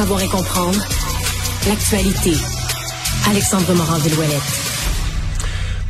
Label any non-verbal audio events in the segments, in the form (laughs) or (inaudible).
savoir et comprendre l'actualité. Alexandre Morand-Villouellette.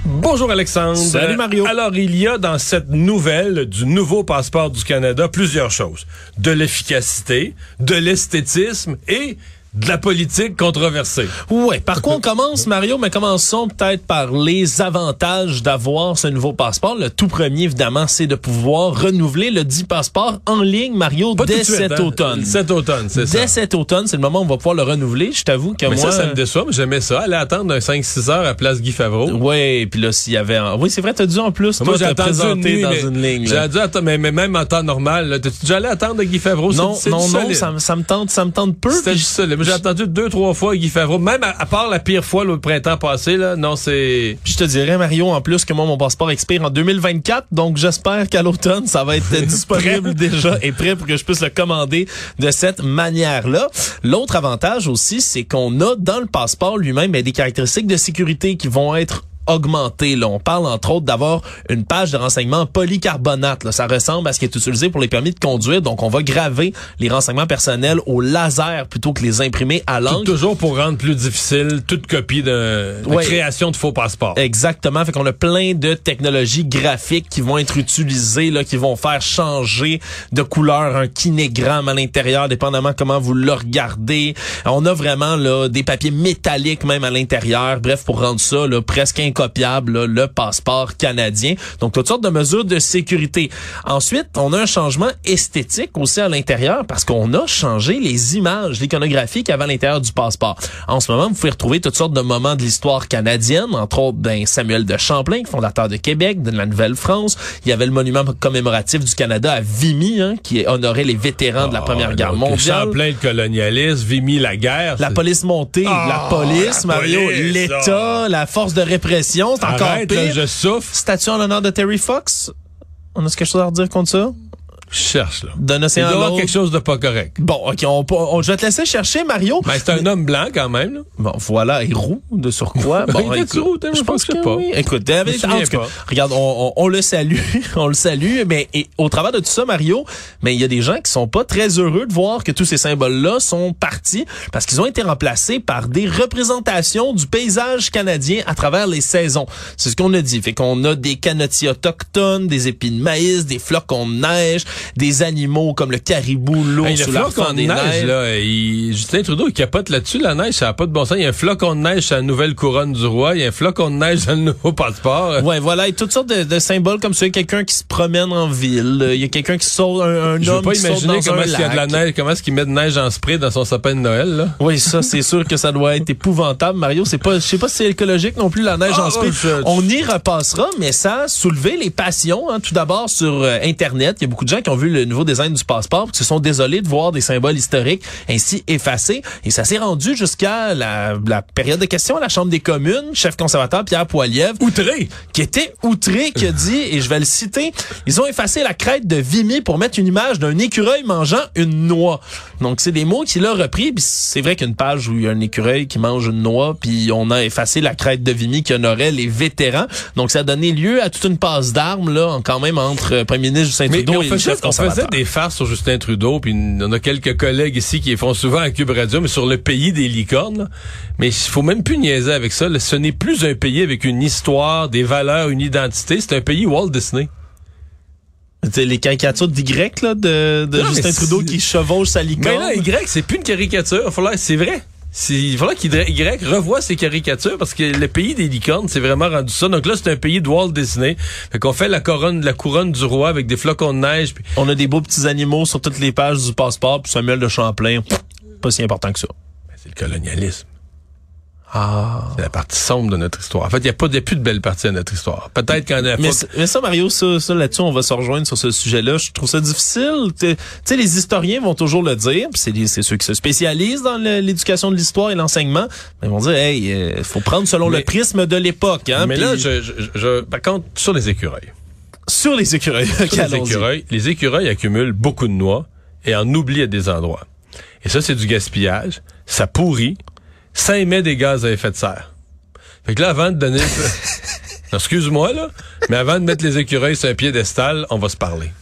Bonjour Alexandre. Salut Mario. Alors il y a dans cette nouvelle du nouveau passeport du Canada plusieurs choses. De l'efficacité, de l'esthétisme et de la politique controversée. Ouais. Par (laughs) quoi on commence, Mario? Mais commençons peut-être par les avantages d'avoir ce nouveau passeport. Le tout premier, évidemment, c'est de pouvoir renouveler le dit passeport en ligne, Mario, Pas dès cet hein? automne. Cet automne, c'est ça. Dès cet automne, c'est le moment où on va pouvoir le renouveler. Je t'avoue que Mais moi... ça, ça me déçoit, mais j'aimais ça. Aller attendre un 5-6 heures à place Guy Favreau. Ouais, puis là, s'il y avait... un- Oui, c'est vrai, t'as dû en plus, Moi, toi, j'ai te présenter nuit, dans mais une ligne. J'ai dû attendre, mais, mais même en temps normal. là. T'es-tu déjà allé attendre Guy Favreau? Non, non, non, ça, me- ça me tente, ça me tente peu. C'était juste ça. J'ai attendu deux, trois fois Guy Favreau. Même à, à part la pire fois le printemps passé, là, non, c'est... Puis je te dirais, Mario, en plus que moi, mon passeport expire en 2024, donc j'espère qu'à l'automne, ça va être (laughs) disponible déjà et prêt pour que je puisse le commander de cette manière-là. L'autre avantage aussi, c'est qu'on a dans le passeport lui-même ben, des caractéristiques de sécurité qui vont être augmentées. Là. On parle entre autres d'avoir une page de renseignement polycarbonate. Là. Ça ressemble à ce qui est utilisé pour les permis de conduire. Donc, on va graver les renseignements personnels au laser plutôt que les imprimer à l'encre. toujours pour rendre plus difficile toute copie de, de Ouais. création de faux passeports. Exactement. Fait qu'on a plein de technologies graphiques qui vont être utilisées, là, qui vont faire changer de couleur un kinégramme à l'intérieur, dépendamment comment vous le regardez. On a vraiment là des papiers métalliques même à l'intérieur. Bref, pour rendre ça là, presque incopiable, là, le passeport canadien. Donc toutes sortes de mesures de sécurité. Ensuite, on a un changement esthétique aussi à l'intérieur parce qu'on a changé les images, l'iconographie qu'il y avait à l'intérieur du passeport. En ce moment, vous pouvez retrouver toutes sortes de moments de l'histoire canadienne, entre autres ben, Samuel de Champlain, fondateur de Québec, de la Nouvelle-France. Il y avait le monument commémoratif du Canada à Vimy, hein, qui honorait les vétérans de la Première Ah, Guerre donc, mondiale. Champlain le colonialiste, Vimy la guerre. La police montée, Ah, la police, la Mario, l'État, la force de répression, c'est encore Arrête, là, pire. je souffle. Statue en l'honneur de Terry Fox? On a quelque chose à redire contre ça? Je cherche, là. D'un océan à l'autre. quelque chose de pas correct. Bon, ok, on, on- je vais te laisser chercher, Mario. Ben, c'est un homme blanc, quand même, là. Bon, voilà, et roux de surcroît. (laughs) Ben, Bon, il écoute, roux, je pense que pas. oui. Écoute, me en tout cas, regarde, on, on- on le salue, (laughs) on le salue, mais et, au travers de tout ça, Mario, mais il y a des gens qui sont pas très heureux de voir que tous ces symboles-là sont partis parce qu'ils ont été remplacés par des représentations du paysage canadien à travers les saisons. C'est ce qu'on a dit. Fait qu'on a des canotiers autochtones, des épis de maïs, des flocons de neige, des animaux comme le caribou, l'ours ou la flocon de neige, neige. là, il- Justin Trudeau, il capote là-dessus, la neige, ça n'a pas de bon sens. Il y a un flocon de neige sur la nouvelle couronne du roi, il y a un flocon de neige dans le nouveau passeport. Ouais, voilà, et toutes sortes de, de symboles comme ça. Il y a quelqu'un qui se promène en ville, euh, il y a quelqu'un qui saute, un, un Je homme pas qui saute dans comment un est-ce qu'il y a de la lac. neige, comment est-ce qu'il met de neige en spray dans son sapin de Noël, là? Oui, ça, c'est sûr que ça doit être épouvantable, Mario. C'est pas, je sais pas si c'est écologique non plus, la neige Ah, en spray. je- On y repassera, mais ça a soulevé les passions, hein. Tout d'abord, sur euh, Internet, il y a beaucoup de gens qui ont vu le nouveau design du passeport, qui se sont désolés de voir des symboles historiques ainsi effacés. Et ça s'est rendu jusqu'à la, la période de questions à la Chambre des communes. Chef conservateur Pierre Poilievre Outré! qui était outré, qui a dit, et je vais le citer, ils ont effacé la crête de Vimy pour mettre une image d'un écureuil mangeant une noix. Donc, c'est des mots qu'il a repris, puis c'est vrai qu'une page où il y a un écureuil qui mange une noix, puis on a effacé la crête de Vimy qui honorait les vétérans. Donc, ça a donné lieu à toute une passe d'armes, là, quand même, entre euh, Premier ministre Justin Mais, Trudeau mais et le faisait, on faisait des farces sur Justin Trudeau, puis on a quelques collègues ici qui les font souvent à Cube Radio, mais sur le pays des licornes. là. Mais il faut même plus niaiser avec ça. là. Ce n'est plus un pays avec une histoire, des valeurs, une identité. C'est un pays Walt Disney. C'est les caricatures d'Y, là, de, de Non, mais Justin Trudeau qui chevauche sa Mais licorne. là, Y, c'est plus une caricature. C'est vrai. C'est- Il va falloir qu'il Y revoie ses caricatures parce que le pays des licornes, c'est vraiment rendu ça. Donc là, c'est un pays de Walt Disney. Fait qu'on fait la couronne, la couronne du roi avec des flocons de neige. puis- On a des beaux petits animaux sur toutes les pages du passeport, puis Samuel de Champlain, pas si important que ça. Ben, c'est le colonialisme. Ah. C'est la partie sombre de notre histoire. En fait, il n'y a pas a plus de belle partie de notre histoire. Peut-être qu'en Mais, fois- c- mais ça, Mario, ça, ça là-dessus, on va se rejoindre sur ce sujet-là. Je trouve ça difficile. Tu sais, les historiens vont toujours le dire, c'est ceux qui se spécialisent dans l'éducation de l'histoire et l'enseignement. Mais ils vont dire, hey, il faut prendre selon Mais- le prisme de l'époque. Hein, Mais là, je, je, je- par contre, sur les écureuils. Sur les écureuils. Sur Ok, les allons-y. écureuils, les écureuils accumulent beaucoup de noix et en oublient à des endroits. Et ça, c'est du gaspillage. Ça pourrit. Ça émet des gaz à effet de serre. Fait que là, avant de donner... (laughs) Excuse-moi, là, mais avant de mettre les écureuils sur un piédestal, on va se parler.